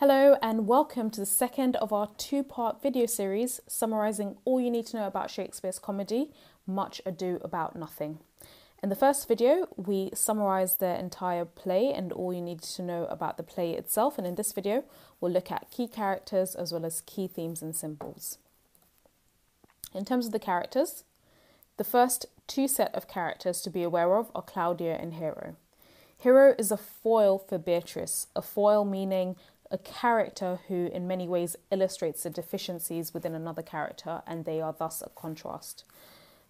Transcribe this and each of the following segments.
Hello, and welcome to the second of our two part video series summarising all you need to know about Shakespeare's comedy, Much Ado About Nothing. In the first video, we summarised the entire play and all you need to know about the play itself, and in this video, we'll look at key characters as well as key themes and symbols. In terms of the characters, the first two set of characters to be aware of are Claudio and Hero. Hero is a foil for Beatrice, a foil meaning a character who, in many ways, illustrates the deficiencies within another character, and they are thus a contrast.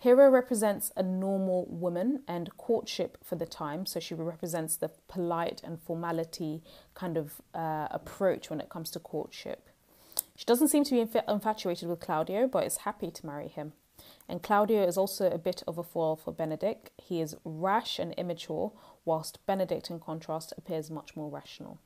Hero represents a normal woman and courtship for the time, so she represents the polite and formality kind of uh, approach when it comes to courtship. She doesn't seem to be inf- infatuated with Claudio, but is happy to marry him. And Claudio is also a bit of a foil for Benedick. He is rash and immature, whilst Benedick, in contrast, appears much more rational.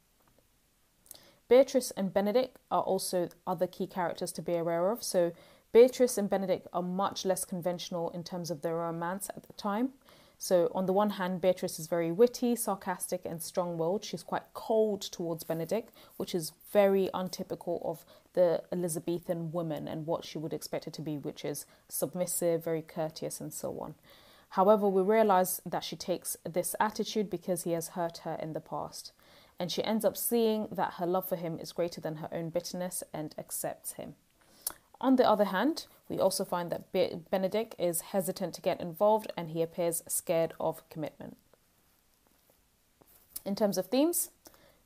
Beatrice and Benedick are also other key characters to be aware of. So, Beatrice and Benedick are much less conventional in terms of their romance at the time. So, on the one hand, Beatrice is very witty, sarcastic, and strong willed. She's quite cold towards Benedick, which is very untypical of the Elizabethan woman and what she would expect her to be, which is submissive, very courteous, and so on. However, we realize that she takes this attitude because he has hurt her in the past and she ends up seeing that her love for him is greater than her own bitterness and accepts him. On the other hand, we also find that Benedick is hesitant to get involved and he appears scared of commitment. In terms of themes,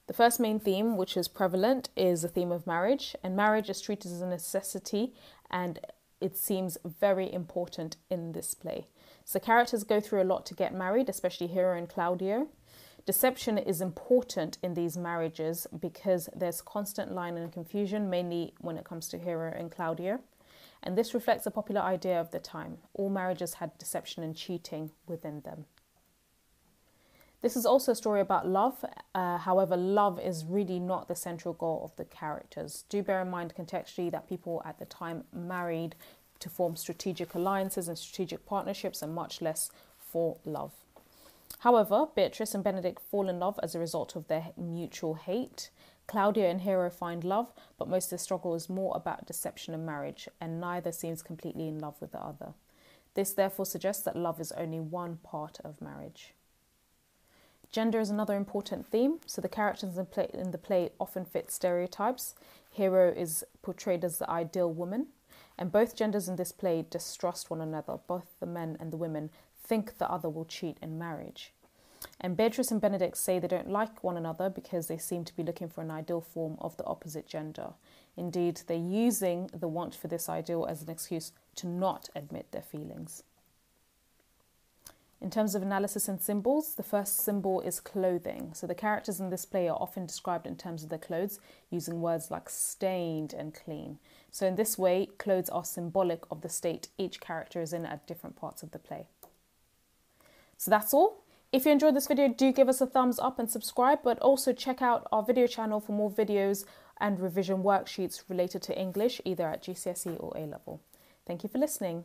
the first main theme, which is prevalent, is the theme of marriage, and marriage is treated as a necessity and it seems very important in this play. So, characters go through a lot to get married, especially Hero and Claudio. Deception is important in these marriages because there's constant line and confusion, mainly when it comes to Hero and Claudio. And this reflects a popular idea of the time. All marriages had deception and cheating within them. This is also a story about love. Uh, however, love is really not the central goal of the characters. Do bear in mind contextually that people at the time married to form strategic alliances and strategic partnerships and much less for love. However, Beatrice and Benedick fall in love as a result of their mutual hate. Claudio and Hero find love, but most of the struggle is more about deception and marriage, and neither seems completely in love with the other. This therefore suggests that love is only one part of marriage. Gender is another important theme, so the characters in play, in the play often fit stereotypes. Hero is portrayed as the ideal woman, and both genders in this play distrust one another. Both the men and the women think the other will cheat in marriage. And Beatrice and Benedick say they don't like one another because they seem to be looking for an ideal form of the opposite gender. Indeed, they're using the want for this ideal as an excuse to not admit their feelings. In terms of analysis and symbols, the first symbol is clothing. So the characters in this play are often described in terms of their clothes using words like stained and clean. So in this way, clothes are symbolic of the state each character is in at different parts of the play. So that's all. If you enjoyed this video, do give us a thumbs up and subscribe, but also check out our video channel for more videos and revision worksheets related to English, either at GCSE or A level. Thank you for listening.